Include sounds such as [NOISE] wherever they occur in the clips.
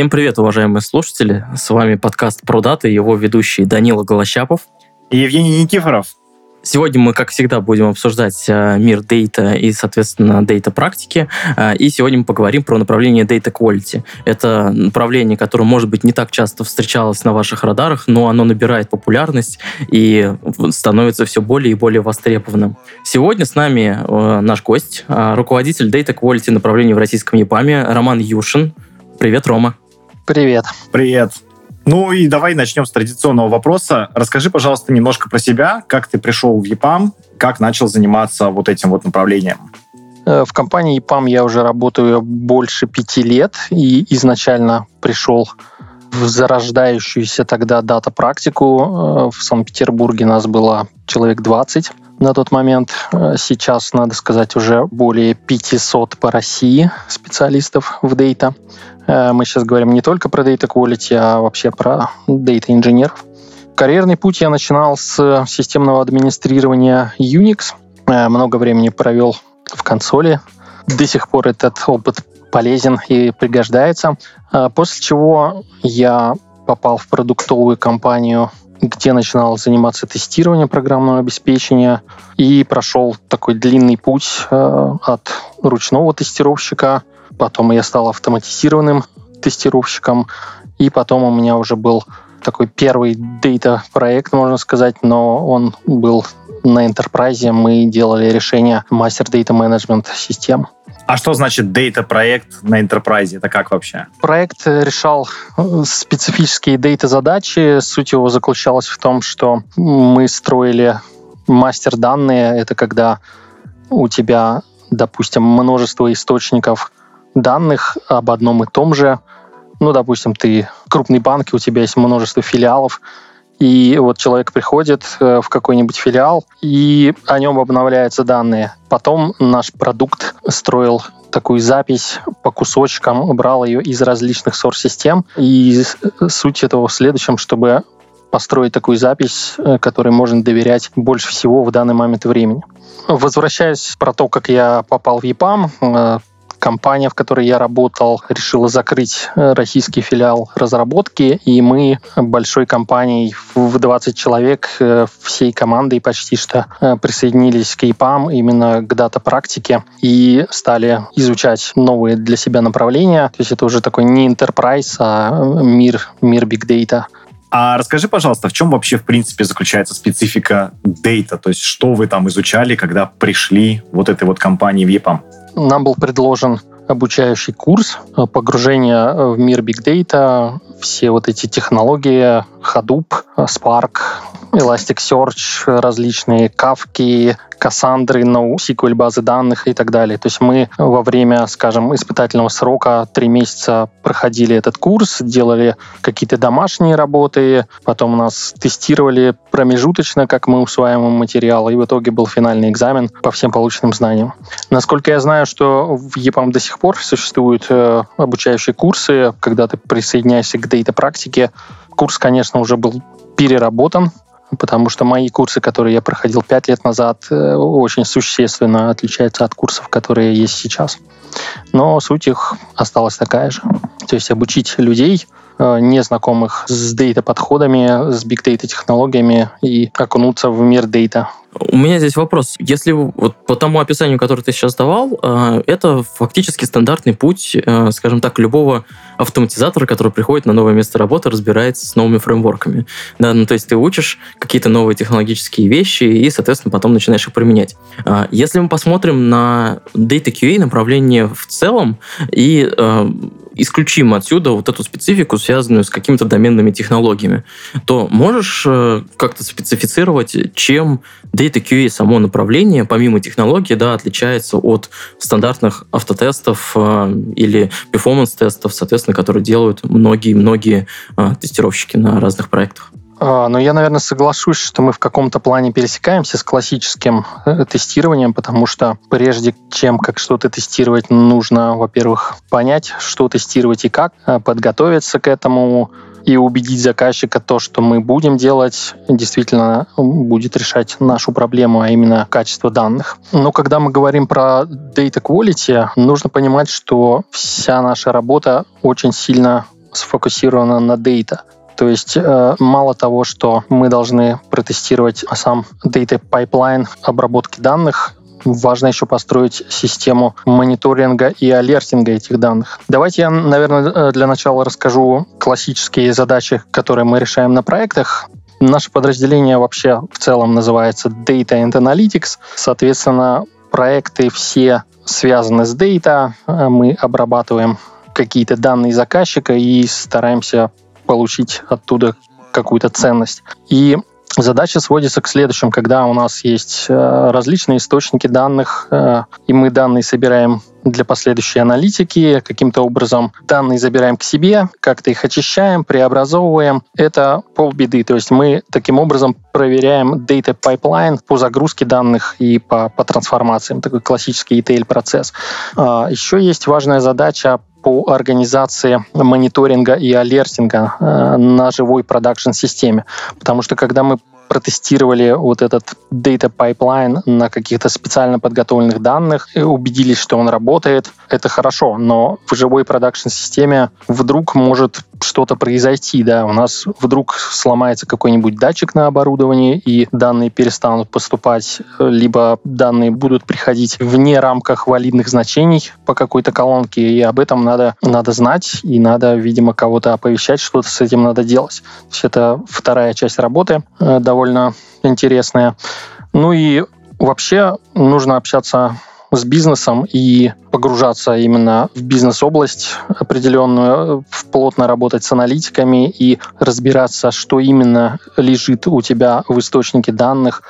Всем привет, уважаемые слушатели. С вами подкаст про даты, его ведущий Данила Голощапов. И Евгений Никифоров. Сегодня мы, как всегда, будем обсуждать э, мир дейта и, соответственно, дейта практики. Э, и сегодня мы поговорим про направление Data Quality. Это направление, которое, может быть, не так часто встречалось на ваших радарах, но оно набирает популярность и становится все более и более востребованным. Сегодня с нами э, наш гость, руководитель Data Quality направления в российском ЕПАМе Роман Юшин. Привет, Рома. Привет. Привет. Ну и давай начнем с традиционного вопроса. Расскажи, пожалуйста, немножко про себя, как ты пришел в ЕПАМ, как начал заниматься вот этим вот направлением. Э, в компании EPAM я уже работаю больше пяти лет и изначально пришел в зарождающуюся тогда дата-практику. Э, в Санкт-Петербурге нас было человек 20 на тот момент. Э, сейчас, надо сказать, уже более 500 по России специалистов в дейта. Э, мы сейчас говорим не только про Data Quality, а вообще про Data инженеров. Карьерный путь я начинал с системного администрирования Unix. Э, много времени провел в консоли. До сих пор этот опыт полезен и пригождается. После чего я попал в продуктовую компанию, где начинал заниматься тестированием программного обеспечения и прошел такой длинный путь от ручного тестировщика Потом я стал автоматизированным тестировщиком, и потом у меня уже был такой первый дейта проект, можно сказать, но он был на Enterprise. Мы делали решение Master Data Management систем. А что значит Data проект на Enterprise? Это как вообще? Проект решал специфические дейта задачи. Суть его заключалась в том, что мы строили мастер данные. Это когда у тебя, допустим, множество источников данных об одном и том же. Ну, допустим, ты крупный банк, и у тебя есть множество филиалов, и вот человек приходит э, в какой-нибудь филиал, и о нем обновляются данные. Потом наш продукт строил такую запись по кусочкам, брал ее из различных сорс-систем. И суть этого в следующем, чтобы построить такую запись, э, которой можно доверять больше всего в данный момент времени. Возвращаясь про то, как я попал в EPAM, э, компания, в которой я работал, решила закрыть э, российский филиал разработки, и мы большой компанией в 20 человек э, всей командой почти что э, присоединились к EPAM, именно к дата-практике, и стали изучать новые для себя направления. То есть это уже такой не enterprise, а мир, мир big data. А расскажи, пожалуйста, в чем вообще, в принципе, заключается специфика дейта? То есть что вы там изучали, когда пришли вот этой вот компании в EPAM? Нам был предложен обучающий курс э, погружения в мир Big Data, все вот эти технологии, Hadoop, Spark, Elasticsearch, различные кавки, Кассандры, NoSQL базы данных и так далее. То есть мы во время, скажем, испытательного срока три месяца проходили этот курс, делали какие-то домашние работы, потом нас тестировали промежуточно, как мы усваиваем материал, и в итоге был финальный экзамен по всем полученным знаниям. Насколько я знаю, что в EPAM до сих пор существуют э, обучающие курсы, когда ты присоединяешься к дейта-практике. Курс, конечно, уже был переработан, потому что мои курсы, которые я проходил пять лет назад, э, очень существенно отличаются от курсов, которые есть сейчас. Но суть их осталась такая же. То есть обучить людей, незнакомых с дейта-подходами, с биг-дейта-технологиями и окунуться в мир дейта. У меня здесь вопрос. Если вот по тому описанию, которое ты сейчас давал, э, это фактически стандартный путь, э, скажем так, любого автоматизатора, который приходит на новое место работы, разбирается с новыми фреймворками. Да, ну, то есть ты учишь какие-то новые технологические вещи и, соответственно, потом начинаешь их применять. А если мы посмотрим на Data QA направление в целом и э, исключим отсюда вот эту специфику, связанную с какими-то доменными технологиями, то можешь как-то специфицировать, чем Data QA само направление, помимо технологии, да, отличается от стандартных автотестов э, или перформанс-тестов, соответственно, которые делают многие-многие э, тестировщики на разных проектах. А, но я, наверное, соглашусь, что мы в каком-то плане пересекаемся с классическим э, тестированием, потому что прежде чем как что-то тестировать, нужно, во-первых, понять, что тестировать и как, э, подготовиться к этому, и убедить заказчика то, что мы будем делать, действительно будет решать нашу проблему, а именно качество данных. Но когда мы говорим про data quality, нужно понимать, что вся наша работа очень сильно сфокусирована на дейта. То есть э, мало того, что мы должны протестировать сам data pipeline обработки данных, важно еще построить систему мониторинга и алертинга этих данных. Давайте я, наверное, э, для начала расскажу классические задачи, которые мы решаем на проектах. Наше подразделение вообще в целом называется Data and Analytics. Соответственно, проекты все связаны с Data. Э, мы обрабатываем какие-то данные заказчика и стараемся получить оттуда какую-то ценность. И Задача сводится к следующему. Когда у нас есть э, различные источники данных, э, и мы данные собираем для последующей аналитики, каким-то образом данные забираем к себе, как-то их очищаем, преобразовываем. Это полбеды. То есть мы таким образом проверяем data pipeline по загрузке данных и по, по трансформациям. Такой классический ETL-процесс. А, еще есть важная задача по организации мониторинга и алертинга э, на живой продакшн-системе. Потому что когда мы протестировали вот этот data pipeline на каких-то специально подготовленных данных, и убедились, что он работает. Это хорошо, но в живой продакшн-системе вдруг может что-то произойти, да, у нас вдруг сломается какой-нибудь датчик на оборудовании, и данные перестанут поступать, либо данные будут приходить вне рамках валидных значений по какой-то колонке, и об этом надо, надо знать, и надо, видимо, кого-то оповещать, что-то с этим надо делать. То есть это вторая часть работы, э, довольно интересные. Ну и вообще нужно общаться с бизнесом и погружаться именно в бизнес-область определенную, плотно работать с аналитиками и разбираться, что именно лежит у тебя в источнике данных,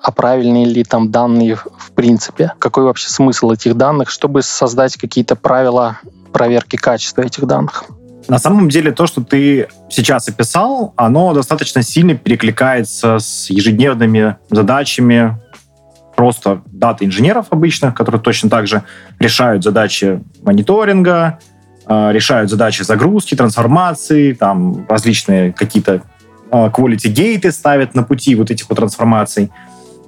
а правильные ли там данные в принципе, какой вообще смысл этих данных, чтобы создать какие-то правила проверки качества этих данных. На самом деле то, что ты сейчас описал, оно достаточно сильно перекликается с ежедневными задачами просто дата инженеров обычных, которые точно так же решают задачи мониторинга, э, решают задачи загрузки, трансформации, там различные какие-то э, quality гейты ставят на пути вот этих вот трансформаций.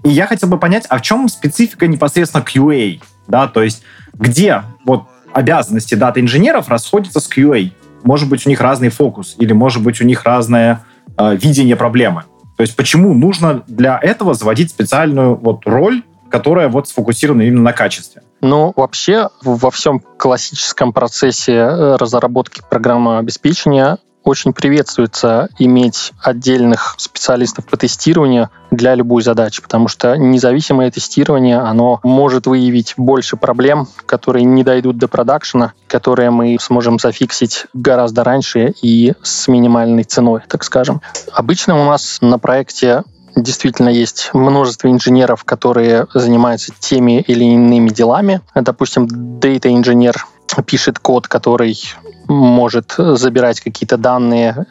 И я хотел бы понять, а в чем специфика непосредственно QA? Да, то есть где вот обязанности дата инженеров расходятся с QA? может быть, у них разный фокус, или, может быть, у них разное э, видение проблемы. То есть почему нужно для этого заводить специальную вот роль, которая вот сфокусирована именно на качестве? Ну, вообще, во всем классическом процессе э, разработки программы обеспечения очень приветствуется иметь отдельных специалистов по тестированию для любой задачи, потому что независимое тестирование, оно может выявить больше проблем, которые не дойдут до продакшена, которые мы сможем зафиксить гораздо раньше и с минимальной ценой, так скажем. Обычно у нас на проекте действительно есть множество инженеров, которые занимаются теми или иными делами. Допустим, дата-инженер пишет код, который может забирать какие-то данные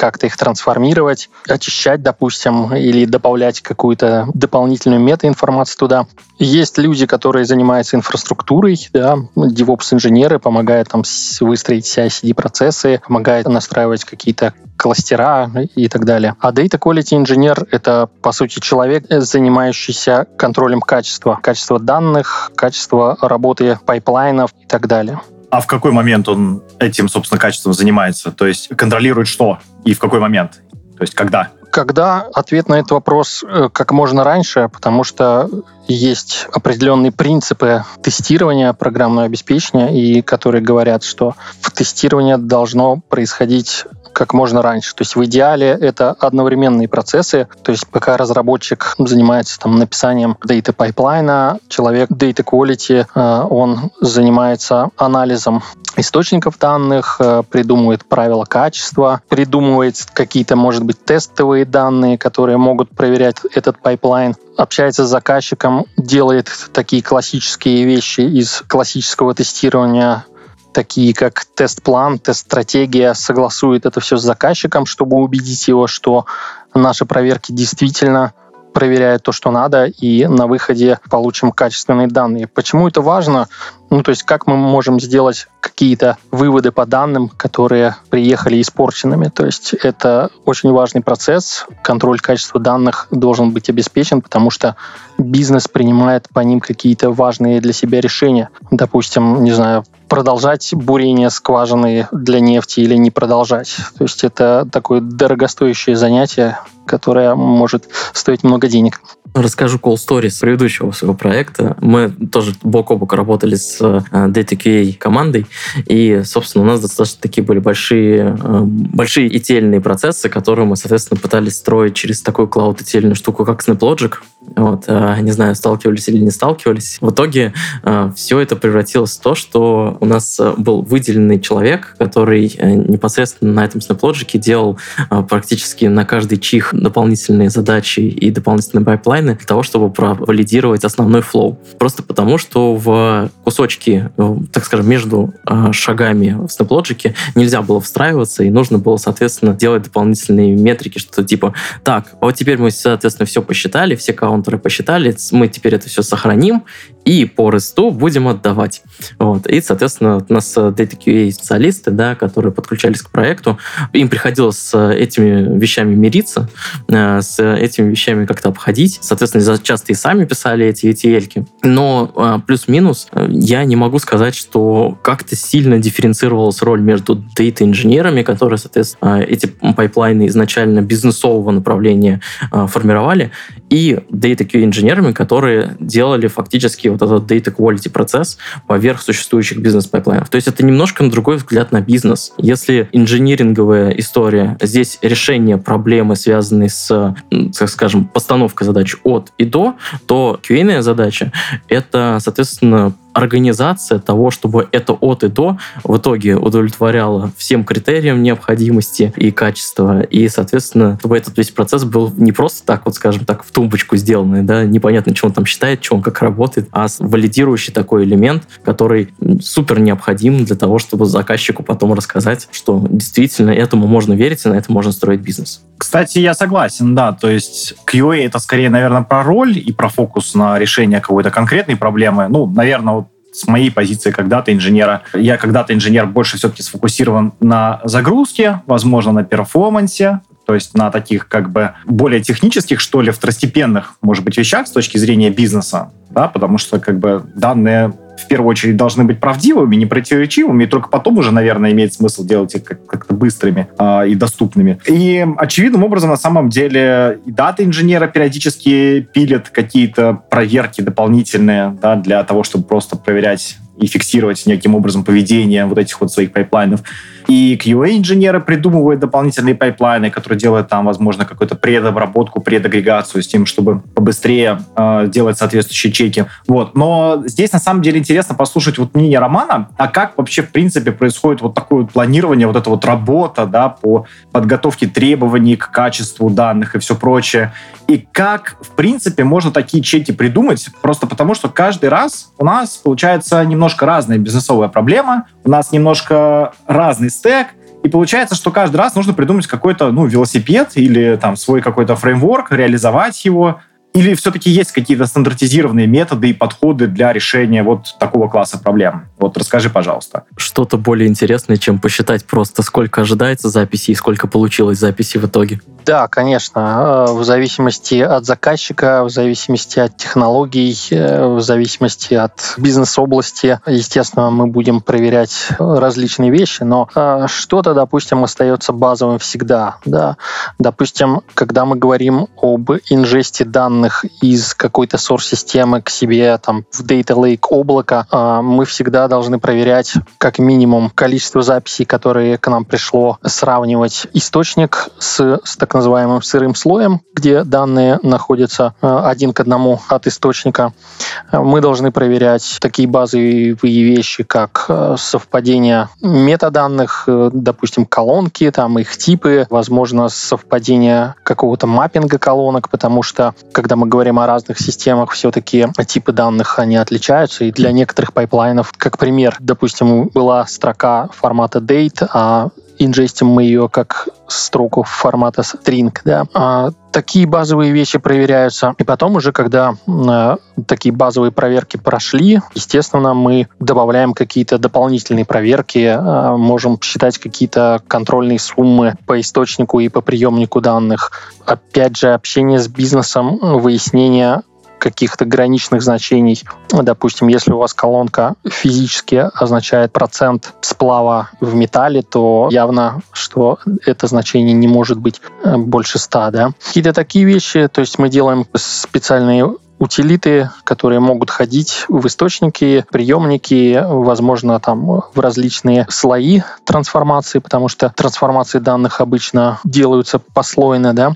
как-то их трансформировать, очищать, допустим, или добавлять какую-то дополнительную метаинформацию туда. Есть люди, которые занимаются инфраструктурой, да, DevOps-инженеры помогают там выстроить CI/CD-процессы, помогают настраивать какие-то кластера и так далее. А Data Quality инженер — это, по сути, человек, занимающийся контролем качества, качества данных, качества работы пайплайнов и так далее. А в какой момент он этим, собственно, качеством занимается? То есть контролирует что и в какой момент? То есть когда? Когда ответ на этот вопрос э, как можно раньше, потому что есть определенные принципы тестирования программного обеспечения, и которые говорят, что в тестировании должно происходить как можно раньше. То есть в идеале это одновременные процессы. То есть пока разработчик занимается там написанием data пайплайна, человек data quality, э, он занимается анализом источников данных, э, придумывает правила качества, придумывает какие-то, может быть, тестовые данные, которые могут проверять этот пайплайн, общается с заказчиком, делает такие классические вещи из классического тестирования такие как тест-план, тест-стратегия, согласует это все с заказчиком, чтобы убедить его, что наши проверки действительно проверяют то, что надо, и на выходе получим качественные данные. Почему это важно? Ну, то есть как мы можем сделать какие-то выводы по данным, которые приехали испорченными. То есть это очень важный процесс. Контроль качества данных должен быть обеспечен, потому что бизнес принимает по ним какие-то важные для себя решения. Допустим, не знаю, продолжать бурение скважины для нефти или не продолжать. То есть это такое дорогостоящее занятие, которое может стоить много денег. Расскажу call story с предыдущего своего проекта. Мы тоже бок о бок работали с э, DataQA командой, и, собственно, у нас достаточно такие были большие, э, большие etl процессы, которые мы, соответственно, пытались строить через такую клауд etl штуку, как SnapLogic. Вот, э, не знаю, сталкивались или не сталкивались. В итоге все это превратилось в то, что у нас был выделенный человек, который непосредственно на этом SnapLogic делал практически на каждый чих дополнительные задачи и дополнительные пайплайны для того, чтобы провалидировать основной flow. Просто потому, что в кусочки, так скажем, между э, шагами в SnapLogic нельзя было встраиваться, и нужно было, соответственно, делать дополнительные метрики, что типа, так, а вот теперь мы, соответственно, все посчитали, все counter ы посчитали, мы теперь это все сохраним, и по REST у будем отдавать. Вот. И, соответственно, у нас Data QA специалисты, да, которые подключались к проекту, им приходилось с этими вещами мириться, э, с этими вещами как-то обходить. Соответственно, часто и сами писали эти ETL. Но э, плюс-минус э, я не могу сказать, что как-то сильно дифференцировалась роль между data-инженерами, которые, соответственно, эти пайплайны изначально бизнесового направления формировали, и Data QA инженерами, которые делали фактически вот этот Data Quality процесс поверх существующих бизнес-пайплайнов. То есть это немножко на другой взгляд на бизнес. Если инжиниринговая история, здесь решение проблемы, связанной с, так скажем, постановкой задач от и до, то QA задача — это, соответственно, организация того, чтобы это от и до в итоге удовлетворяло всем критериям необходимости и качества, и, соответственно, чтобы этот весь процесс был не просто так, вот скажем так, в тумбочку сделанный, да, непонятно, что он там считает, что он как работает, а валидирующий такой элемент, который супер необходим для того, чтобы заказчику потом рассказать, что действительно этому можно верить, и на это можно строить бизнес. Кстати, я согласен, да, то есть QA это скорее, наверное, про роль и про фокус на решение какой-то конкретной проблемы. Ну, наверное, вот с моей позиции когда-то инженера. Я когда-то инженер больше все-таки сфокусирован на загрузке, возможно, на перформансе, то есть на таких как бы более технических, что ли, второстепенных, может быть, вещах с точки зрения бизнеса, да, потому что как бы данные в первую очередь должны быть правдивыми, не противоречивыми, и только потом уже, наверное, имеет смысл делать их как- то быстрыми э, и доступными. И очевидным образом, на самом деле, и дата-инженера периодически пилят какие-то проверки дополнительные да, для того, чтобы просто проверять и фиксировать неким образом поведение вот этих вот своих пайплайнов. И QA-инженеры придумывают дополнительные пайплайны, которые делают там, возможно, какую-то предобработку, предагрегацию с тем, чтобы побыстрее э, делать соответствующие чеки. Вот. Но здесь, на самом деле, интересно послушать вот мнение Романа, а как вообще, в принципе, происходит вот такое вот планирование, вот эта вот работа, да, по подготовке требований к качеству данных и все прочее. И как, в принципе, можно такие чеки придумать, просто потому что каждый раз у нас получается немножко разная бизнесовая проблема, у нас немножко разный стек, и получается, что каждый раз нужно придумать какой-то ну, велосипед или там свой какой-то фреймворк, реализовать его, или все-таки есть какие-то стандартизированные методы и подходы для решения вот такого класса проблем? Вот расскажи, пожалуйста. Что-то более интересное, чем посчитать просто, сколько ожидается записи и сколько получилось записи в итоге. Да, конечно. Э, в зависимости от заказчика, в зависимости от технологий, э, в зависимости от бизнес-области, естественно, мы будем проверять различные вещи, но э, что-то, допустим, остается базовым всегда. Да? Допустим, когда мы говорим об инжесте данных данных из какой-то source-системы к себе там в Data Lake облако, а, мы всегда должны проверять как минимум количество записей, которые к нам пришло, сравнивать источник с, с так называемым сырым слоем, где данные находятся а, один к одному от источника. Мы должны проверять такие базовые вещи, как а, совпадение метаданных, э, допустим, колонки, там их типы, возможно, совпадение какого-то маппинга колонок, потому что когда когда мы говорим о разных системах, все-таки типы данных, они отличаются. И для некоторых пайплайнов, как пример, допустим, была строка формата date, а инжестим мы ее как строку формата string, да. А такие базовые вещи проверяются. И потом уже, когда э, такие базовые проверки прошли, естественно, мы добавляем какие-то дополнительные проверки, э, можем считать какие-то контрольные суммы по источнику и по приемнику данных. Опять же, общение с бизнесом, выяснение каких-то граничных значений. Допустим, если у вас колонка физически означает процент сплава в металле, то явно, что это значение не может быть э, больше 100. Да? Какие-то такие вещи, то есть мы делаем специальные утилиты, которые могут ходить в источники, приемники, возможно, там в различные слои трансформации, потому что трансформации данных обычно делаются послойно, да.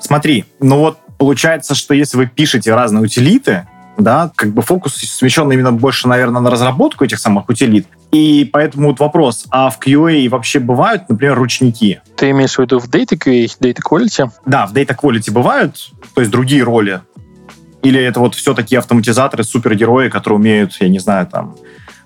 Смотри, ну вот получается, что если вы пишете разные утилиты, да, как бы фокус смещен именно больше, наверное, на разработку этих самых утилит. И поэтому вот вопрос, а в QA вообще бывают, например, ручники? Ты имеешь в виду в Data QA, Data Quality? Да, в Data Quality бывают, то есть другие роли, или это вот все-таки автоматизаторы, супергерои, которые умеют, я не знаю, там,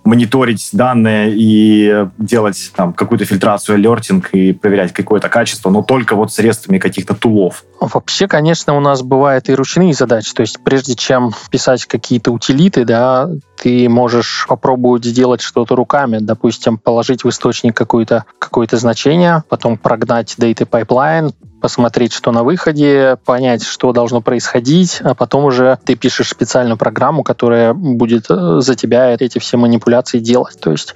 мониторить данные и делать там какую-то фильтрацию, алертинг и проверять какое-то качество, но только вот средствами каких-то тулов. Вообще, конечно, у нас бывают и ручные задачи. То есть прежде чем писать какие-то утилиты, да, ты можешь попробовать сделать что-то руками. Допустим, положить в источник какое-то какое значение, потом прогнать data pipeline, посмотреть, что на выходе, понять, что должно происходить, а потом уже ты пишешь специальную программу, которая будет э, за тебя эти все манипуляции делать. То есть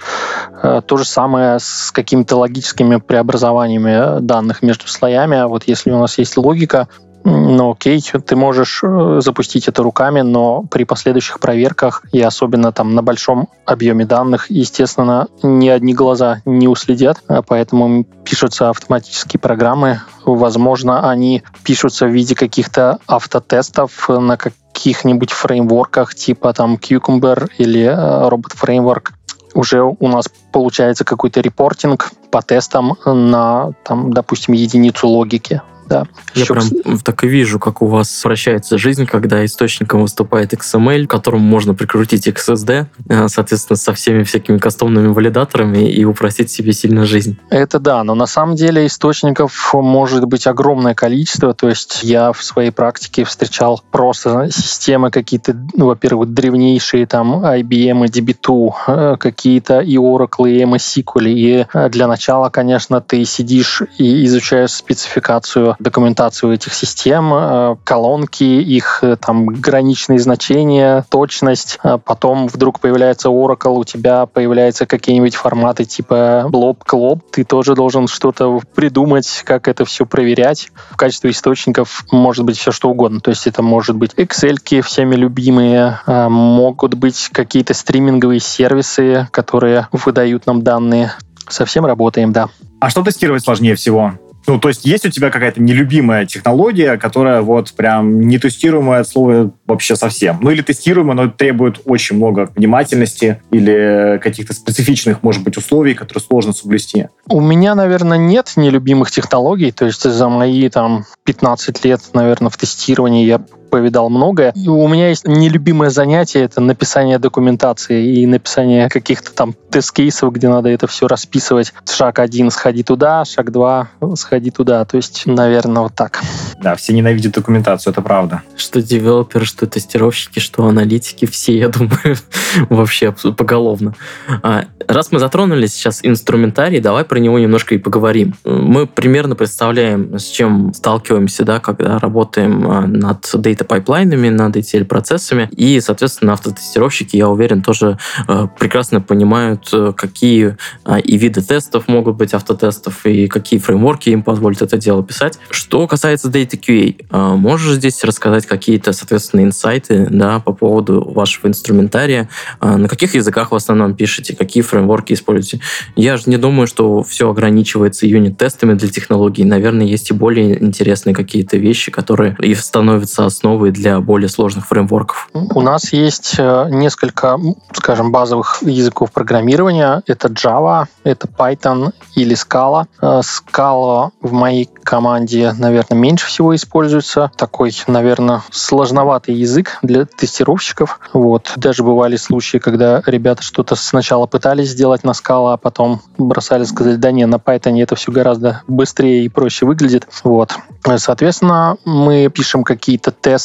э, то же самое с какими-то логическими преобразованиями данных между слоями. Вот если у нас есть логика, ну окей, ты можешь э, запустить это руками, но при последующих проверках и особенно там на большом объеме данных, естественно, ни одни глаза не уследят, а поэтому пишутся автоматические программы. Возможно, они пишутся в виде каких-то автотестов на каких-нибудь фреймворках типа там Cucumber или э, Robot Framework. Уже у нас получается какой-то репортинг по тестам на, там, допустим, единицу логики да. Я Еще прям к... так и вижу, как у вас вращается жизнь, когда источником выступает XML, к которому можно прикрутить XSD, э, соответственно, со всеми всякими кастомными валидаторами и упростить себе сильно жизнь. Это да, но на самом деле источников может быть огромное количество, то есть я в своей практике встречал просто системы какие-то, ну, во-первых, древнейшие, там, IBM и DB2, э, какие-то и Oracle, и MSQL, и э, для начала, конечно, ты сидишь и изучаешь спецификацию документацию этих систем, э, колонки, их э, там граничные значения, точность. А потом вдруг появляется Oracle, у тебя появляются какие-нибудь форматы типа blob club, ты тоже должен что-то придумать, как это все проверять. В качестве источников может быть все что угодно. То есть это может быть Excel, всеми любимые, могут быть какие-то стриминговые сервисы, которые выдают нам данные. Совсем работаем, да. А что тестировать сложнее всего? Ну, то есть есть у тебя какая-то нелюбимая технология, которая вот прям не тестируемая от слова вообще совсем. Ну, или тестируемая, но требует очень много внимательности или каких-то специфичных, может быть, условий, которые сложно соблюсти. У меня, наверное, нет нелюбимых технологий. То есть за мои там 15 лет, наверное, в тестировании я повидал многое. И у меня есть нелюбимое занятие, это написание документации и написание каких-то там тест-кейсов, где надо это все расписывать. Шаг один — сходи туда, шаг два — сходи туда. То есть, наверное, вот так. Да, все ненавидят документацию, это правда. Что девелоперы, что тестировщики, что аналитики, все, я думаю, [LAUGHS] вообще поголовно. А, раз мы затронули сейчас инструментарий, давай про него немножко и поговорим. Мы примерно представляем, с чем сталкиваемся, да, когда работаем а, над data пайплайнами, над ETL-процессами. И, соответственно, автотестировщики, я уверен, тоже э, прекрасно понимают, э, какие э, и виды тестов могут быть автотестов, и какие фреймворки им позволят это дело писать. Что касается Data QA, э, можешь здесь рассказать какие-то, соответственно, инсайты да, по поводу вашего инструментария? Э, на каких языках в основном пишете? Какие фреймворки используете? Я же не думаю, что все ограничивается юнит-тестами для технологий. Наверное, есть и более интересные какие-то вещи, которые и становятся основой основы для более сложных фреймворков? У нас есть э, несколько, скажем, базовых языков программирования. Это Java, это Python или Scala. Э, Scala в моей команде, наверное, меньше всего используется. Такой, наверное, сложноватый язык для тестировщиков. Вот. Даже бывали случаи, когда ребята что-то сначала пытались сделать на Scala, а потом бросали сказать, да не, на Python это все гораздо быстрее и проще выглядит. Вот. Соответственно, мы пишем какие-то тесты,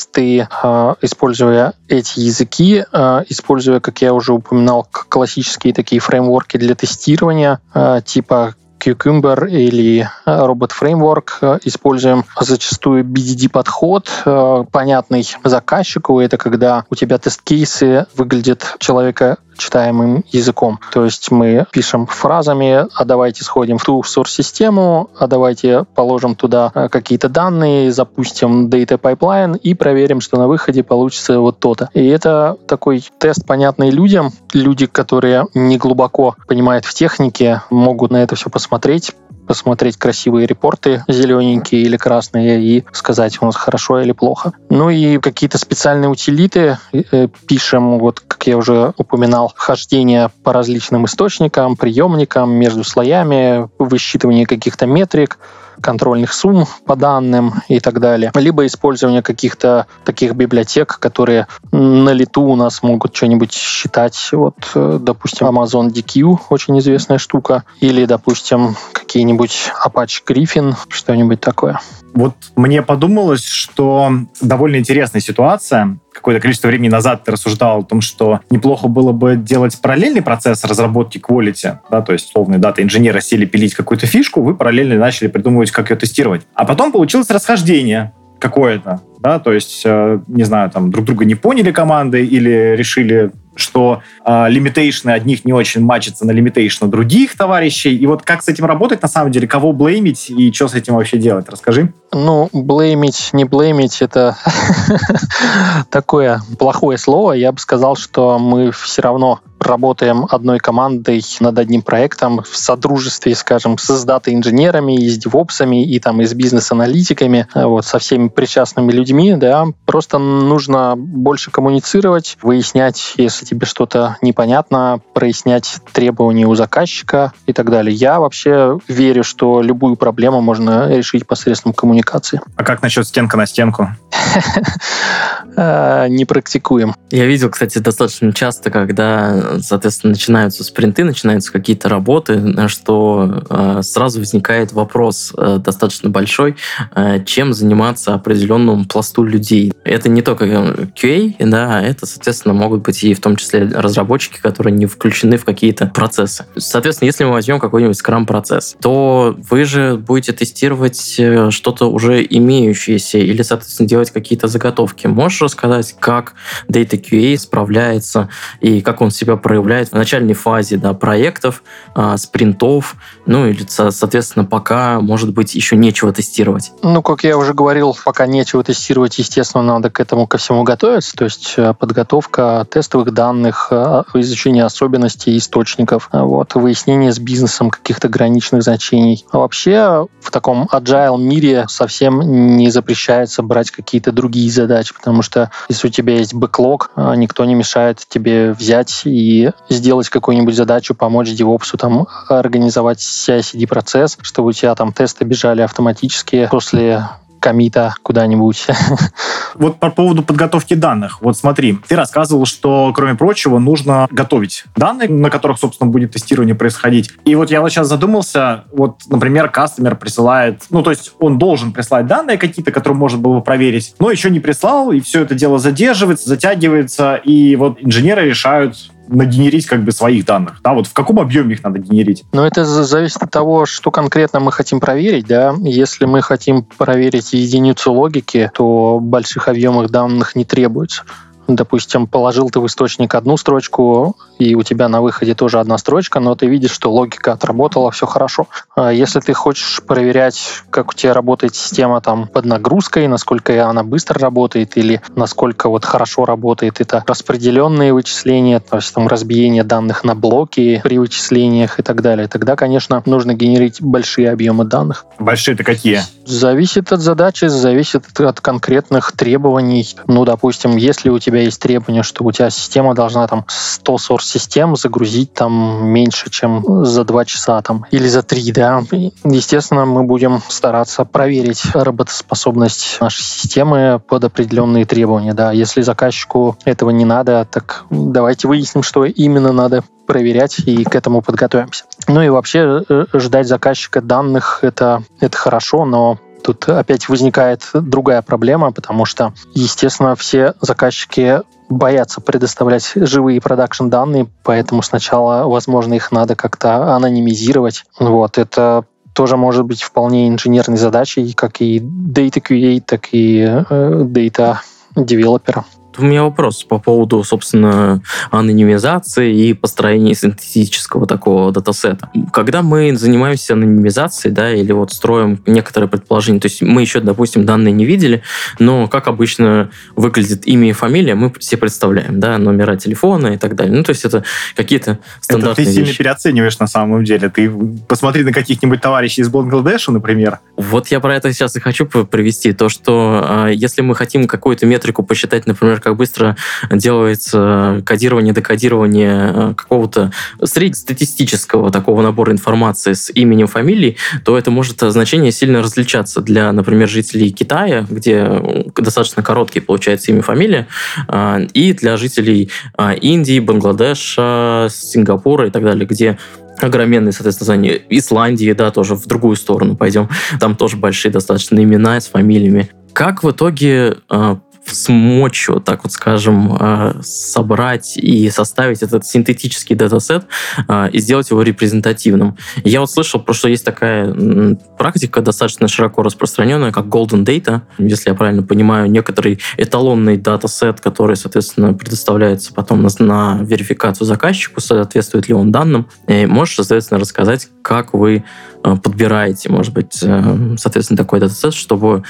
а, используя эти языки, а, используя, как я уже упоминал, классические такие фреймворки для тестирования, а, типа Cucumber или Robot Framework используем зачастую BDD-подход, понятный заказчику. Это когда у тебя тест-кейсы выглядят человека читаемым языком. То есть мы пишем фразами, а давайте сходим в ту source-систему, а давайте положим туда э, какие-то данные, запустим data pipeline и проверим, что на выходе получится вот то-то. И это такой тест, понятный людям. Люди, которые не глубоко понимают в технике, могут на это все посмотреть, посмотреть красивые репорты, зелененькие или красные, и сказать, у нас хорошо или плохо. Ну и какие-то специальные утилиты э, пишем, вот как я уже упоминал, хождение по различным источникам, приемникам, между слоями, высчитывание каких-то метрик, контрольных сумм по данным и так далее, либо использование каких-то таких библиотек, которые на лету у нас могут что-нибудь считать. Вот, э, допустим, Amazon DQ, очень известная штука, или, допустим, какие-нибудь Apache Griffin, что-нибудь такое. Вот мне подумалось, что довольно интересная ситуация. Какое-то количество времени назад ты рассуждал о том, что неплохо было бы делать параллельный процесс разработки quality, да, то есть условные дата инженера сели пилить какую-то фишку, вы параллельно начали придумывать, как ее тестировать. А потом получилось расхождение какое-то, да, то есть, э, не знаю, там друг друга не поняли команды или решили что э, лимитейшны одних не очень мачатся на лимитейшны других товарищей. И вот как с этим работать на самом деле, кого блеймить и что с этим вообще делать? Расскажи. Ну, блеймить, не блеймить, это [LAUGHS] такое плохое слово. Я бы сказал, что мы все равно работаем одной командой над одним проектом в содружестве, скажем, с дата-инженерами, и с девопсами, и там и с бизнес-аналитиками, вот, со всеми причастными людьми, да. Просто нужно больше коммуницировать, выяснять, если тебе что-то непонятно, прояснять требования у заказчика и так далее. Я вообще верю, что любую проблему можно решить посредством коммуникации. А как насчет стенка на стенку? [LAUGHS] Э, не практикуем. Я видел, кстати, достаточно часто, когда, соответственно, начинаются спринты, начинаются какие-то работы, что э, сразу возникает вопрос э, достаточно большой, чем заниматься определенному пласту людей. Это не только QA, да, это, соответственно, могут быть и в том числе разработчики, которые не включены в какие-то процессы. Соответственно, если мы возьмем какой-нибудь Scrum-процесс, то вы же будете тестировать что-то уже имеющееся или, соответственно, делать какие-то заготовки. Можешь рассказать, как Data QA справляется и как он себя проявляет в начальной фазе да, проектов, а, спринтов, ну или, соответственно, пока, может быть, еще нечего тестировать? Ну, как я уже говорил, пока нечего тестировать, естественно, надо к этому ко всему готовиться, то есть э, подготовка тестовых данных, э, изучение особенностей источников, вот, выяснение с бизнесом каких-то граничных значений. А вообще в таком agile мире совсем не запрещается брать какие-то другие задачи, потому что если у тебя есть бэклог, никто не мешает тебе взять сделать какую-нибудь задачу, помочь девопсу там организовать CI-CD-процесс, чтобы у тебя там тесты бежали автоматически после комита куда-нибудь. [LAUGHS] Вот по поводу подготовки данных. Вот смотри, ты рассказывал, что, кроме прочего, нужно готовить данные, на которых, собственно, будет тестирование происходить. И вот я вот сейчас задумался, вот, например, кастомер присылает, ну, то есть он должен прислать данные какие-то, которые можно было бы проверить, но еще не прислал, и все это дело задерживается, затягивается, и вот инженеры решают нагенерить как бы своих данных? Да, вот в каком объеме их надо генерить? Ну, это зависит от того, что конкретно мы хотим проверить, да. Если мы хотим проверить единицу логики, то больших объемов данных не требуется допустим, положил ты в источник одну строчку, и у тебя на выходе тоже одна строчка, но ты видишь, что логика отработала, все хорошо. А если ты хочешь проверять, как у тебя работает система там под нагрузкой, насколько она быстро работает или насколько вот хорошо работает, это распределенные вычисления, то есть там разбиение данных на блоки при вычислениях и так далее, тогда, конечно, нужно генерить большие объемы данных. Большие это какие? Зависит от задачи, зависит от конкретных требований. Ну, допустим, если у тебя есть требование, что у тебя система должна там 100 source-систем загрузить там меньше, чем за 2 часа там, или за 3, да. Естественно, мы будем стараться проверить работоспособность нашей системы под определенные требования, да. Если заказчику этого не надо, так давайте выясним, что именно надо проверять и к этому подготовимся. Ну и вообще э, ждать заказчика данных это, это хорошо, но Тут опять возникает другая проблема, потому что, естественно, все заказчики боятся предоставлять живые продакшн данные, поэтому сначала, возможно, их надо как-то анонимизировать. Вот, это тоже может быть вполне инженерной задачей, как и Data QA, так и э, Data девелопера. У меня вопрос по поводу, собственно, анонимизации и построения синтетического такого датасета. Когда мы занимаемся анонимизацией, да, или вот строим некоторые предположения, то есть мы еще, допустим, данные не видели, но как обычно выглядит имя и фамилия, мы все представляем, да, номера телефона и так далее. Ну, то есть это какие-то стандартные это ты вещи. сильно переоцениваешь на самом деле. Ты посмотри на каких-нибудь товарищей из Бангладеша, например. Вот я про это сейчас и хочу привести. То, что э, если мы хотим какую-то метрику посчитать, например, как быстро делается кодирование, декодирование э, какого-то среднестатистического такого набора информации с именем, фамилией, то это может значение сильно различаться для, например, жителей Китая, где достаточно короткий получается имя, фамилия, э, и для жителей э, Индии, Бангладеша, Сингапура и так далее, где огроменные, соответственно, знания. Исландии, да, тоже в другую сторону пойдем. Там тоже большие достаточно имена с фамилиями. Как в итоге э, смочь, вот так вот скажем, э, собрать и составить этот синтетический датасет э, и сделать его репрезентативным. Я вот слышал, про что есть такая практика достаточно широко распространенная, как Golden Data, если я правильно понимаю, некоторый эталонный датасет, который, соответственно, предоставляется потом на, на верификацию заказчику, соответствует ли он данным. И можешь, соответственно, рассказать, как вы э, подбираете, может быть, соответственно, такой датасет, чтобы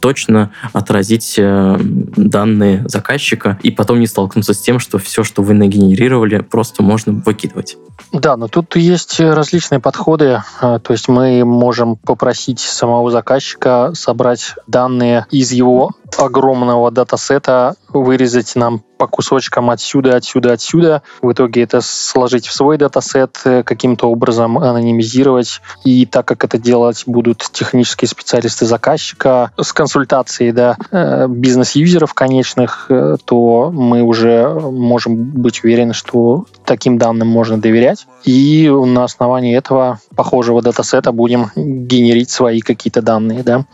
точно отразить э, данные заказчика и потом не столкнуться с тем, что все, что вы нагенерировали, просто можно выкидывать. Да, но тут есть различные подходы. А, то есть мы можем попросить самого заказчика собрать данные из его огромного датасета, вырезать нам по кусочкам отсюда, отсюда, отсюда. В итоге это сложить в свой датасет, э, каким-то образом анонимизировать. И так как это делать будут технические специалисты заказчика с консультацией да, э, бизнес-юзеров конечных, э, то мы уже можем быть уверены, что таким данным можно доверять. И на основании этого похожего датасета будем генерить свои какие-то данные. Да.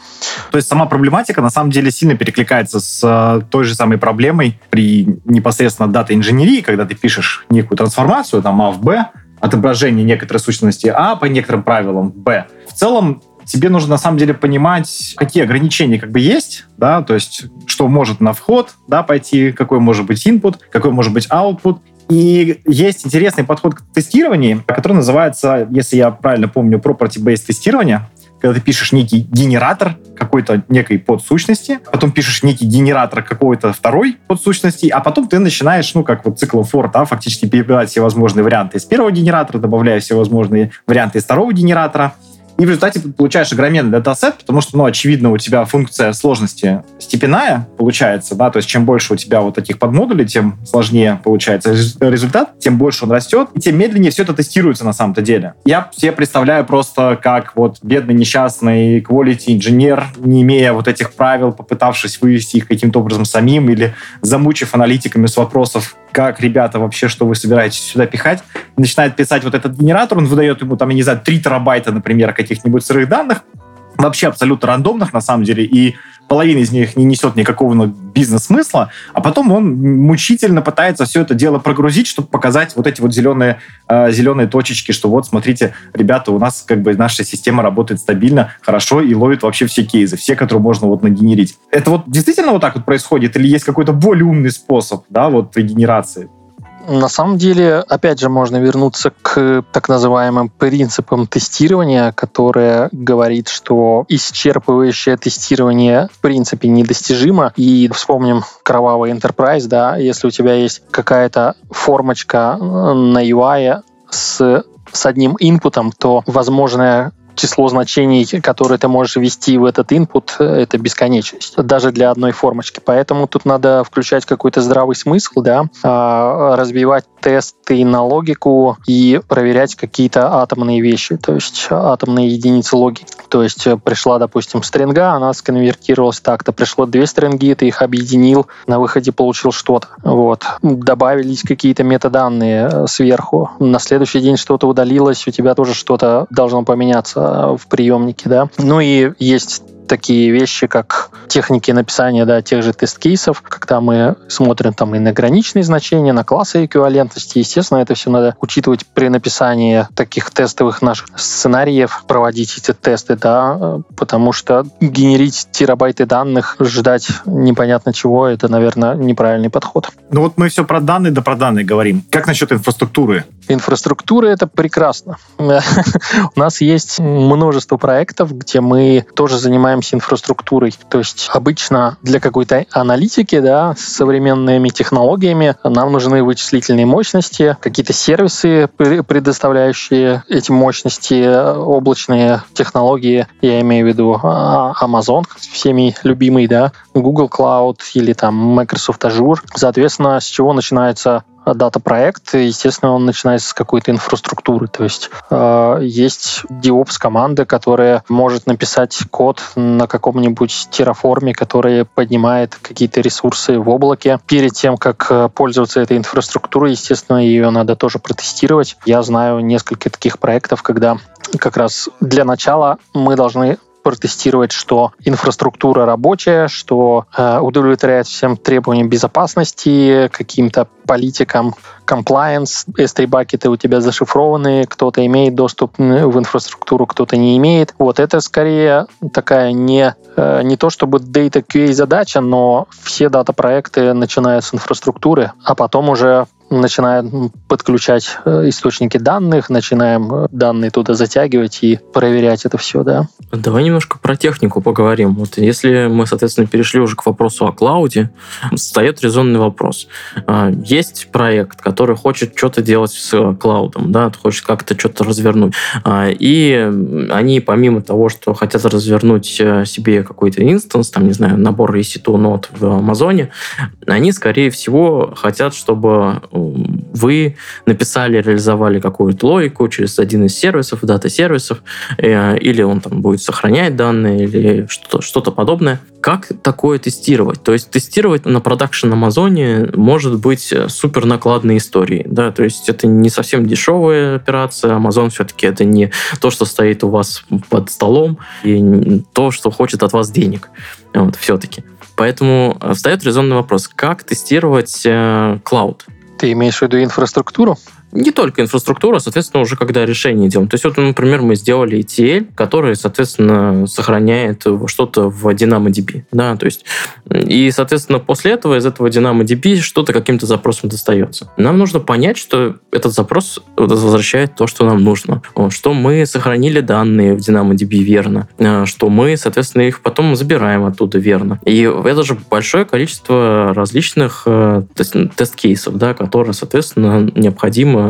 То есть сама проблематика на самом деле сильно перекликается с той же самой проблемой при непосредственно дата-инженерии, когда ты пишешь некую трансформацию, там А в Б, отображение некоторой сущности А по некоторым правилам Б. В целом, тебе нужно на самом деле понимать, какие ограничения как бы есть, да, то есть что может на вход, да, пойти, какой может быть input, какой может быть output. И есть интересный подход к тестированию, который называется, если я правильно помню, property-based тестирование когда ты пишешь некий генератор какой-то некой подсущности, потом пишешь некий генератор какой-то второй подсущности, а потом ты начинаешь, ну, как вот циклом for, да, фактически перебирать все возможные варианты из первого генератора, добавляя все возможные варианты из второго генератора, и в результате ты получаешь огроменный датасет, потому что, ну, очевидно, у тебя функция сложности степенная получается, да, то есть чем больше у тебя вот таких подмодулей, тем сложнее получается результат, тем больше он растет, и тем медленнее все это тестируется на самом-то деле. Я себе представляю просто как вот бедный несчастный quality инженер, не имея вот этих правил, попытавшись вывести их каким-то образом самим или замучив аналитиками с вопросов, как, ребята, вообще, что вы собираетесь сюда пихать, начинает писать вот этот генератор, он выдает ему, там, я не знаю, 3 терабайта, например, каких-нибудь сырых данных, вообще абсолютно рандомных, на самом деле, и половина из них не несет никакого бизнес-смысла, а потом он мучительно пытается все это дело прогрузить, чтобы показать вот эти вот зеленые, э, зеленые точечки, что вот, смотрите, ребята, у нас как бы наша система работает стабильно, хорошо и ловит вообще все кейсы, все, которые можно вот нагенерить. Это вот действительно вот так вот происходит или есть какой-то более умный способ, да, вот генерации? На самом деле, опять же, можно вернуться к так называемым принципам тестирования, которое говорит, что исчерпывающее тестирование в принципе недостижимо. И вспомним кровавый Enterprise, да, если у тебя есть какая-то формочка на UI с с одним инпутом, то возможное число значений, которые ты можешь ввести в этот input, это бесконечность, даже для одной формочки. Поэтому тут надо включать какой-то здравый смысл, да, а, разбивать тесты на логику и проверять какие-то атомные вещи, то есть атомные единицы логики. То есть пришла, допустим, стринга, она сконвертировалась так-то, пришло две стринги, ты их объединил, на выходе получил что-то. Вот. Добавились какие-то метаданные сверху. На следующий день что-то удалилось, у тебя тоже что-то должно поменяться в приемнике, да. Ну и есть такие вещи, как техники написания да, тех же тест-кейсов, когда мы смотрим там и на граничные значения, на классы эквивалентности. Естественно, это все надо учитывать при написании таких тестовых наших сценариев, проводить эти тесты, да, потому что генерить терабайты данных, ждать непонятно чего, это, наверное, неправильный подход. Ну вот мы все про данные да про данные говорим. Как насчет инфраструктуры? Инфраструктура — это прекрасно. [LAUGHS] У нас есть множество проектов, где мы тоже занимаемся инфраструктурой. То есть обычно для какой-то аналитики, да, с современными технологиями нам нужны вычислительные мощности, какие-то сервисы, предоставляющие эти мощности, облачные технологии, я имею в виду а, Amazon, всеми любимый, да, Google Cloud или там Microsoft Azure. Соответственно, с чего начинается дата-проект, естественно, он начинается с какой-то инфраструктуры. То есть э, есть DevOps команда, которая может написать код на каком-нибудь терраформе, который поднимает какие-то ресурсы в облаке. Перед тем, как э, пользоваться этой инфраструктурой, естественно, ее надо тоже протестировать. Я знаю несколько таких проектов, когда как раз для начала мы должны протестировать, что инфраструктура рабочая, что э, удовлетворяет всем требованиям безопасности, каким-то политикам compliance, S3 бакеты у тебя зашифрованы, кто-то имеет доступ в инфраструктуру, кто-то не имеет. Вот это скорее такая не, э, не то чтобы data QA задача, но все дата-проекты начинают с инфраструктуры, а потом уже начинаем подключать э, источники данных, начинаем э, данные туда затягивать и проверять это все, да. Давай немножко про технику поговорим. Вот если мы, соответственно, перешли уже к вопросу о клауде, встает резонный вопрос. А, есть проект, который хочет что-то делать с клаудом, да, хочет как-то что-то развернуть. А, и они, помимо того, что хотят развернуть э, себе какой-то инстанс, там, не знаю, набор EC2 нод в Амазоне, они, скорее всего, хотят, чтобы вы написали, реализовали какую-то логику через один из сервисов, дата-сервисов, э, или он там будет сохранять данные, или что-то что подобное. Как такое тестировать? То есть тестировать на продакшн Амазоне может быть супер накладной историей. Да? То есть это не совсем дешевая операция. Амазон все-таки это не то, что стоит у вас под столом, и то, что хочет от вас денег. Вот, все-таки. Поэтому встает резонный вопрос, как тестировать э, клауд? Ты имеешь в виду инфраструктуру? Не только инфраструктура, соответственно, уже когда решение делаем. То есть вот, например, мы сделали ETL, который, соответственно, сохраняет что-то в DynamoDB. Да, то есть, и, соответственно, после этого из этого DynamoDB что-то каким-то запросом достается. Нам нужно понять, что этот запрос возвращает то, что нам нужно. Что мы сохранили данные в DynamoDB верно. А, что мы, соответственно, их потом забираем оттуда верно. И это же большое количество различных э, тест-кейсов, да, которые, соответственно, необходимо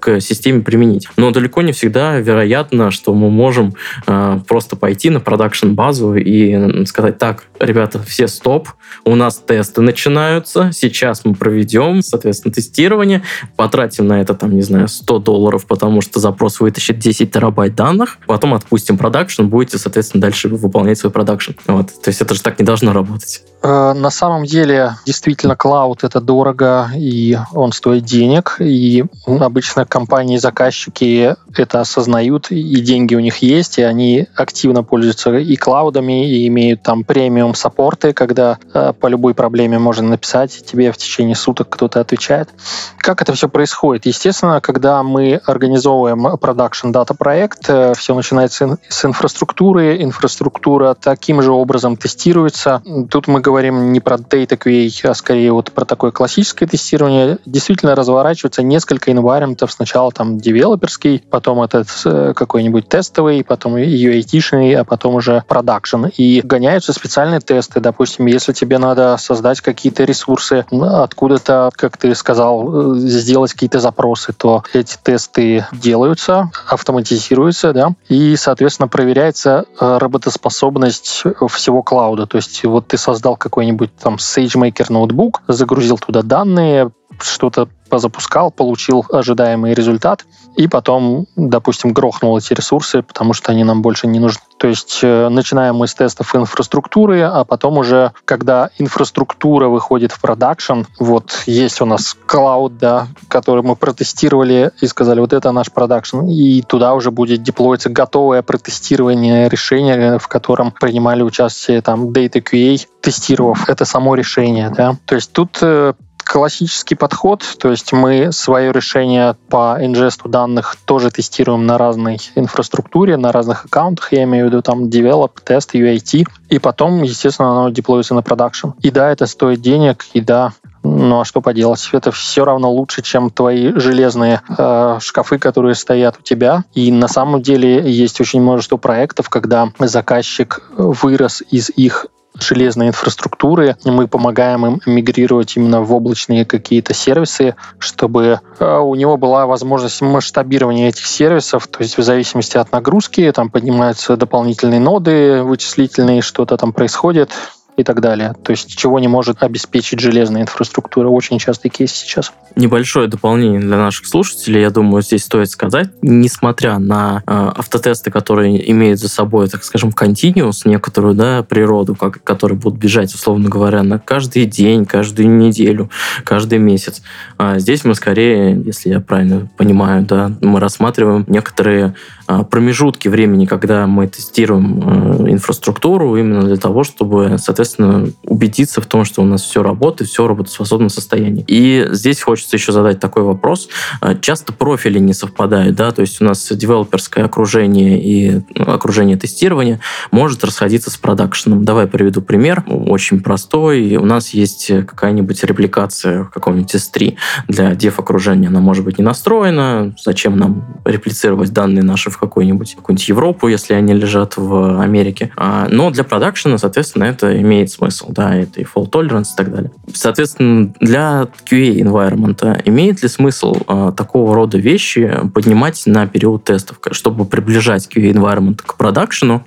к системе применить. Но далеко не всегда вероятно, что мы можем э, просто пойти на продакшн-базу и сказать, так, ребята, все стоп, у нас тесты начинаются, сейчас мы проведем, соответственно, тестирование, потратим на это, там, не знаю, 100 долларов, потому что запрос вытащит 10 терабайт данных, потом отпустим продакшн, будете, соответственно, дальше выполнять свой продакшн. Вот. То есть это же так не должно работать. Э, на самом деле, действительно, cloud это дорого, и он стоит денег, и обычно компании-заказчики это осознают, и деньги у них есть, и они активно пользуются и клаудами, и имеют там премиум саппорты, когда э, по любой проблеме можно написать, тебе в течение суток кто-то отвечает. Как это все происходит? Естественно, когда мы организовываем продакшн data проект, э, все начинается с инфраструктуры, инфраструктура таким же образом тестируется. Тут мы говорим не про data QA, а скорее вот про такое классическое тестирование. Действительно разворачивается несколько environment, сначала там девелоперский, потом этот э, какой-нибудь тестовый, потом UAT-шный, а потом уже продакшн. И гоняются специальные тесты. Допустим, если тебе надо создать какие-то ресурсы, откуда-то, как ты сказал, э, сделать какие-то запросы, то эти тесты делаются, автоматизируются, да, и, соответственно, проверяется э, работоспособность всего клауда. То есть вот ты создал какой-нибудь там SageMaker ноутбук, загрузил туда данные, что-то позапускал, получил ожидаемый результат, и потом, допустим, грохнул эти ресурсы, потому что они нам больше не нужны. То есть э, начинаем мы с тестов инфраструктуры, а потом уже, когда инфраструктура выходит в продакшн, вот есть у нас клауд, да, который мы протестировали и сказали, вот это наш продакшн, и туда уже будет деплоиться готовое протестирование решения, в котором принимали участие там Data QA, тестировав это само решение, да. То есть тут э, классический подход, то есть мы свое решение по ингесту данных тоже тестируем на разной инфраструктуре, на разных аккаунтах, я имею в виду там develop, тест, UAT, и потом, естественно, оно деплоится на продакшн. И да, это стоит денег, и да, ну а что поделать? Это все равно лучше, чем твои железные э, шкафы, которые стоят у тебя. И на самом деле есть очень множество проектов, когда заказчик вырос из их железной инфраструктуры. Мы помогаем им мигрировать именно в облачные какие-то сервисы, чтобы э, у него была возможность масштабирования этих сервисов, то есть в зависимости от нагрузки, там поднимаются дополнительные ноды вычислительные, что-то там происходит и так далее. То есть чего не может обеспечить железная инфраструктура. Очень частый кейс сейчас. Небольшое дополнение для наших слушателей, я думаю, здесь стоит сказать. Несмотря на э, автотесты, которые имеют за собой, так скажем, континуус, некоторую да, природу, как, которые будут бежать, условно говоря, на каждый день, каждую неделю, каждый месяц. А здесь мы скорее, если я правильно понимаю, да, мы рассматриваем некоторые э, промежутки времени, когда мы тестируем э, инфраструктуру именно для того, чтобы, соответственно, соответственно, убедиться в том, что у нас все работает, все в работоспособном состоянии. И здесь хочется еще задать такой вопрос. А, часто профили не совпадают, да, то есть у нас девелоперское окружение и ну, окружение тестирования может расходиться с продакшеном. Давай приведу пример, очень простой. У нас есть какая-нибудь репликация в каком-нибудь S3 для дев-окружения. Она может быть не настроена. Зачем нам реплицировать данные наши в какую-нибудь какую Европу, если они лежат в Америке? А, но для продакшена, соответственно, это имеет имеет смысл, да, это и fault tolerance и так далее. Соответственно, для QA environment имеет ли смысл э, такого рода вещи поднимать на период тестов, чтобы приближать QA environment к продакшену,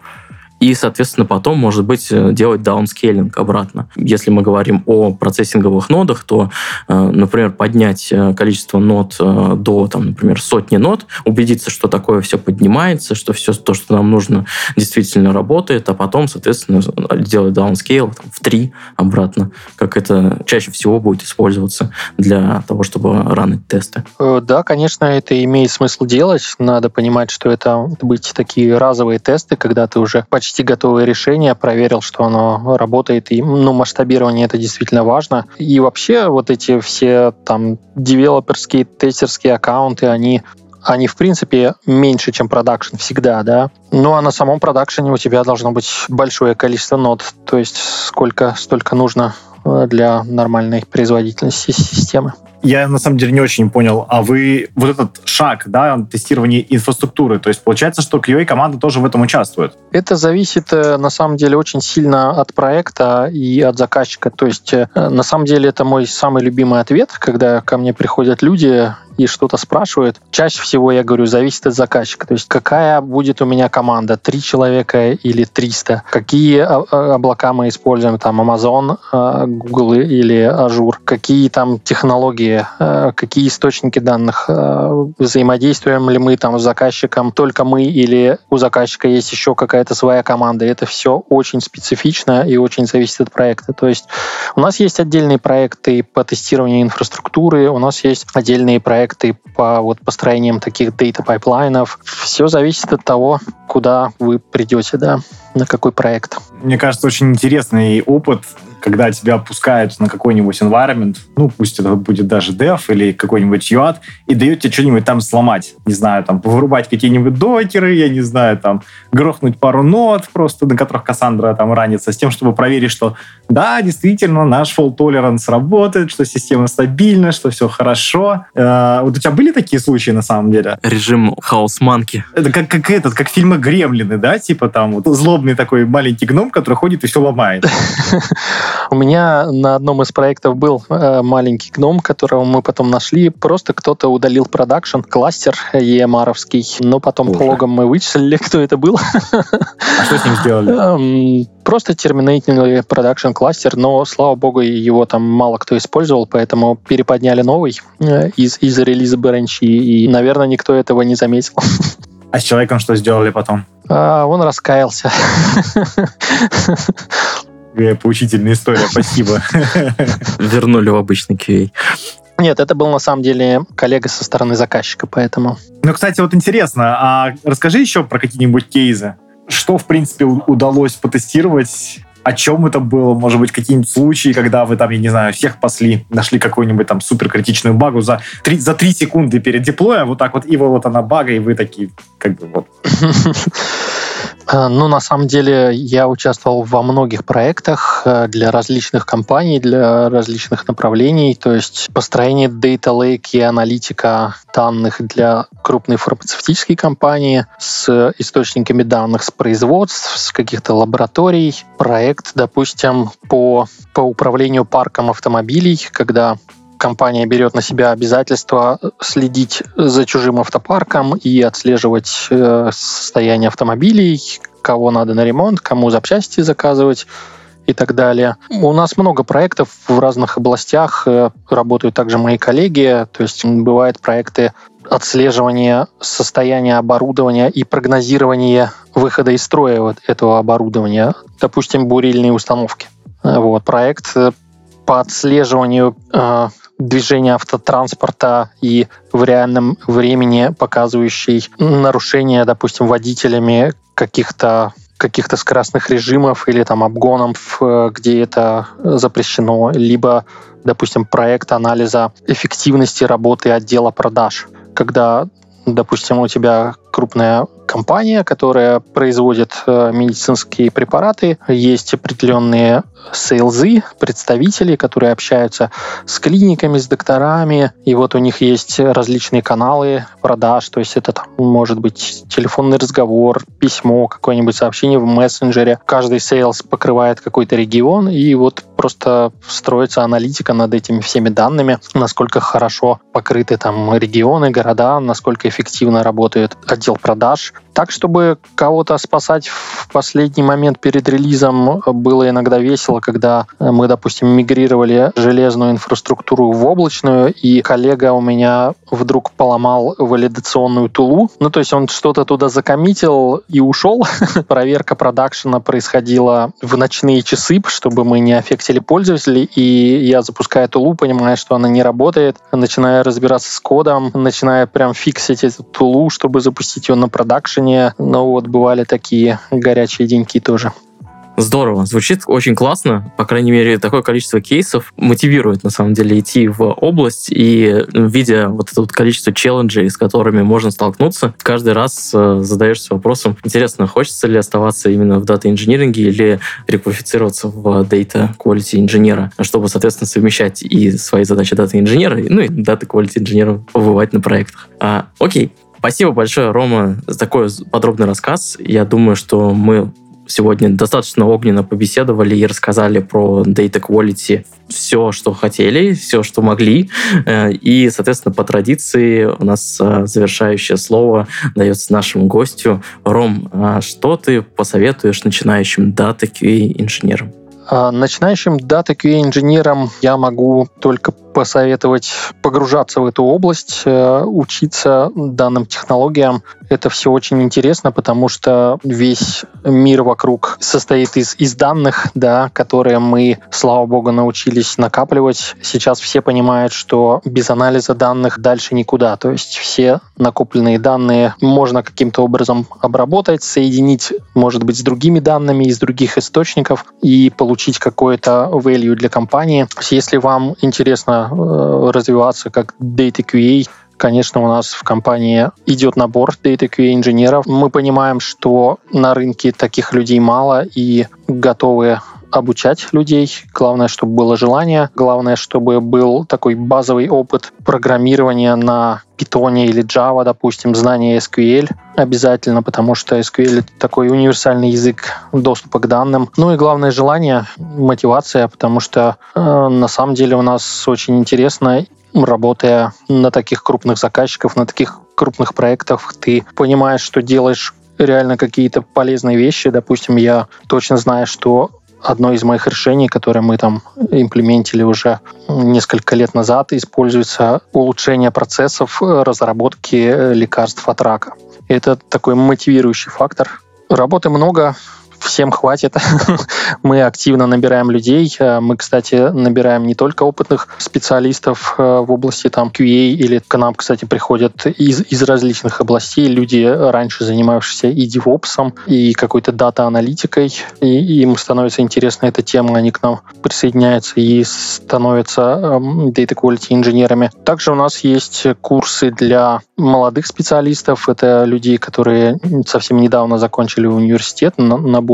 и, соответственно, потом, может быть, э, делать даунскейлинг обратно. Если мы говорим о процессинговых нодах, то, э, например, поднять э, количество нод до, там, например, сотни нод, убедиться, что такое все поднимается, что все то, что нам нужно, действительно работает, а потом, соответственно, делать даунскейл в три обратно, как это чаще всего будет использоваться для того, чтобы ранить тесты. Да, конечно, это имеет смысл делать. Надо понимать, что это быть такие разовые тесты, когда ты уже почти почти готовое решение, проверил, что оно работает, и ну, масштабирование это действительно важно. И вообще вот эти все там девелоперские, тестерские аккаунты, они они, в принципе, меньше, чем продакшн всегда, да. Ну, а на самом продакшене у тебя должно быть большое количество нод, то есть сколько, столько нужно э, для нормальной производительности системы я на самом деле не очень понял, а вы вот этот шаг, да, тестирование инфраструктуры, то есть получается, что QA команда тоже в этом участвует? Это зависит э, на самом деле очень сильно от проекта и от заказчика. То есть э, на самом деле это мой самый любимый ответ, когда ко мне приходят люди и что-то спрашивают, чаще всего я говорю, зависит от заказчика. То есть какая будет у меня команда, три человека или 300, какие а, а, облака мы используем, там Amazon, а, Google или Azure, какие там технологии, какие источники данных, взаимодействуем ли мы там с заказчиком, только мы или у заказчика есть еще какая-то своя команда. Это все очень специфично и очень зависит от проекта. То есть у нас есть отдельные проекты по тестированию инфраструктуры, у нас есть отдельные проекты проекты по вот построениям таких data пайплайнов. Все зависит от того, куда вы придете, да, на какой проект. Мне кажется, очень интересный опыт когда тебя пускают на какой-нибудь environment, ну, пусть это будет даже dev или какой-нибудь UAT, и дают тебе что-нибудь там сломать. Не знаю, там, вырубать какие-нибудь докеры, я не знаю, там, грохнуть пару нод просто, на которых Кассандра там ранится, с тем, чтобы проверить, что да, действительно, наш fault tolerance работает, что система стабильна, что все хорошо. Э, вот у тебя были такие случаи на самом деле? Режим хаос-манки. Это как, как этот, как фильмы «Гремлины», да? Типа там вот злобный такой маленький гном, который ходит и все ломает. [LAUGHS] У меня на одном из проектов был э, маленький гном, которого мы потом нашли. Просто кто-то удалил продакшн, кластер EMR-овский, но потом Боже. по логам мы вычислили, [LAUGHS] кто это был. А что с ним сделали? Эм, просто терминейтили продакшн кластер, но, слава богу, его там мало кто использовал, поэтому переподняли новый э, из, из релиза Branch, и, наверное, никто этого не заметил. [LAUGHS] А с человеком что сделали потом? А, он раскаялся. [LAUGHS] Поучительная история, спасибо. Вернули в обычный QA. Нет, это был на самом деле коллега со стороны заказчика, поэтому... Ну, кстати, вот интересно, а расскажи еще про какие-нибудь кейсы. Что, в принципе, удалось потестировать о чем это было, может быть, какие-нибудь случаи, когда вы там, я не знаю, всех пасли, нашли какую-нибудь там суперкритичную багу за 3, за 3 секунды перед деплоем, вот так вот, и вот она бага, и вы такие, как бы вот. [LAUGHS] Э, ну, на самом деле, я участвовал во многих проектах э, для различных компаний, для различных направлений. То есть построение Data Lake и аналитика данных для крупной фармацевтической компании с источниками данных с производств, с каких-то лабораторий. Проект, допустим, по, по управлению парком автомобилей, когда компания берет на себя обязательство следить за чужим автопарком и отслеживать э, состояние автомобилей, кого надо на ремонт, кому запчасти заказывать и так далее. У нас много проектов в разных областях, э, работают также мои коллеги, то есть бывают проекты отслеживания состояния оборудования и прогнозирования выхода из строя вот этого оборудования, допустим, бурильные установки. Вот, проект э, по отслеживанию э, движения автотранспорта и в реальном времени показывающий нарушения, допустим, водителями каких-то каких-то скоростных режимов или там обгонов, э, где это запрещено, либо, допустим, проект анализа эффективности работы отдела продаж, когда, допустим, у тебя крупная компания, которая производит э, медицинские препараты. Есть определенные сейлзы, представители, которые общаются с клиниками, с докторами, и вот у них есть различные каналы продаж, то есть это там, может быть телефонный разговор, письмо, какое-нибудь сообщение в мессенджере. Каждый sales покрывает какой-то регион, и вот просто строится аналитика над этими всеми данными, насколько хорошо покрыты там регионы, города, насколько эффективно работает отдел продаж, так, чтобы кого-то спасать в последний момент перед релизом, было иногда весело, когда мы, допустим, мигрировали железную инфраструктуру в облачную, и коллега у меня вдруг поломал валидационную тулу. Ну, то есть он что-то туда закоммитил и ушел. [LAUGHS] Проверка продакшена происходила в ночные часы, чтобы мы не аффектили пользователей, и я запускаю тулу, понимаю, что она не работает, начинаю разбираться с кодом, начинаю прям фиксить эту тулу, чтобы запустить ее на продакшене, но вот бывали такие горячие деньки тоже. Здорово, звучит очень классно. По крайней мере, такое количество кейсов мотивирует, на самом деле, идти в область. И видя вот это вот количество челленджей, с которыми можно столкнуться, каждый раз э, задаешься вопросом, интересно, хочется ли оставаться именно в дата-инжиниринге или реквалифицироваться в data quality инженера, чтобы, соответственно, совмещать и свои задачи дата-инженера, ну и data quality инженера побывать на проектах. А, окей, Спасибо большое, Рома, за такой подробный рассказ. Я думаю, что мы сегодня достаточно огненно побеседовали и рассказали про Data Quality все, что хотели, все, что могли. Э, и, соответственно, по традиции у нас э, завершающее слово дается нашему гостю. Ром, а что ты посоветуешь начинающим Data QA инженерам? А, начинающим Data QA инженерам я могу только посоветовать погружаться в эту область, э, учиться данным технологиям. Это все очень интересно, потому что весь мир вокруг состоит из, из данных, да, которые мы, слава богу, научились накапливать. Сейчас все понимают, что без анализа данных дальше никуда. То есть все накопленные данные можно каким-то образом обработать, соединить, может быть, с другими данными из других источников и получить какое-то value для компании. Если вам интересно Э, развиваться как Data QA. Конечно, у нас в компании идет набор Data QA инженеров. Мы понимаем, что на рынке таких людей мало и готовые обучать людей. Главное, чтобы было желание. Главное, чтобы был такой базовый опыт программирования на Python или Java, допустим, знание SQL обязательно, потому что SQL — это такой универсальный язык доступа к данным. Ну и главное желание, мотивация, потому что э, на самом деле у нас очень интересно работая на таких крупных заказчиков, на таких крупных проектах, ты понимаешь, что делаешь реально какие-то полезные вещи. Допустим, я точно знаю, что одно из моих решений, которое мы там имплементили уже несколько лет назад, используется улучшение процессов разработки лекарств от рака. Это такой мотивирующий фактор. Работы много, всем хватит. [LAUGHS] мы активно набираем людей. Э, мы, кстати, набираем не только опытных специалистов э, в области там QA или к нам, кстати, приходят из, из различных областей люди, раньше занимавшиеся и DevOps, и какой-то дата-аналитикой, и им становится интересна эта тема, они к нам присоединяются и становятся эм, data quality инженерами. Также у нас есть курсы для молодых специалистов. Это люди, которые совсем недавно закончили университет,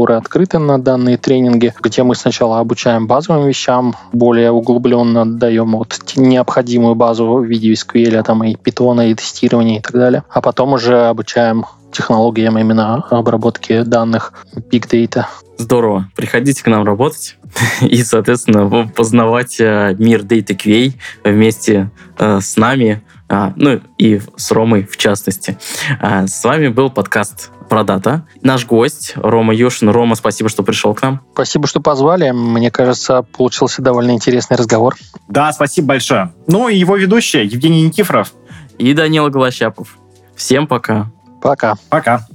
наборы открыты на данные тренинги, где мы сначала обучаем базовым вещам, более углубленно даем вот необходимую базу в виде SQL, там и Python, и тестирования и так далее. А потом уже обучаем технологиям именно обработки данных Big Data. Здорово. Приходите к нам работать [LAUGHS] и, соответственно, познавать э, мир Data QA вместе э, с нами, а, ну и с Ромой в частности. А, с вами был подкаст про дата. Наш гость Рома Юшин. Рома, спасибо, что пришел к нам. Спасибо, что позвали. Мне кажется, получился довольно интересный разговор. Да, спасибо большое. Ну и его ведущие Евгений Никифоров. И Данила Голощапов. Всем пока. Пока. Пока.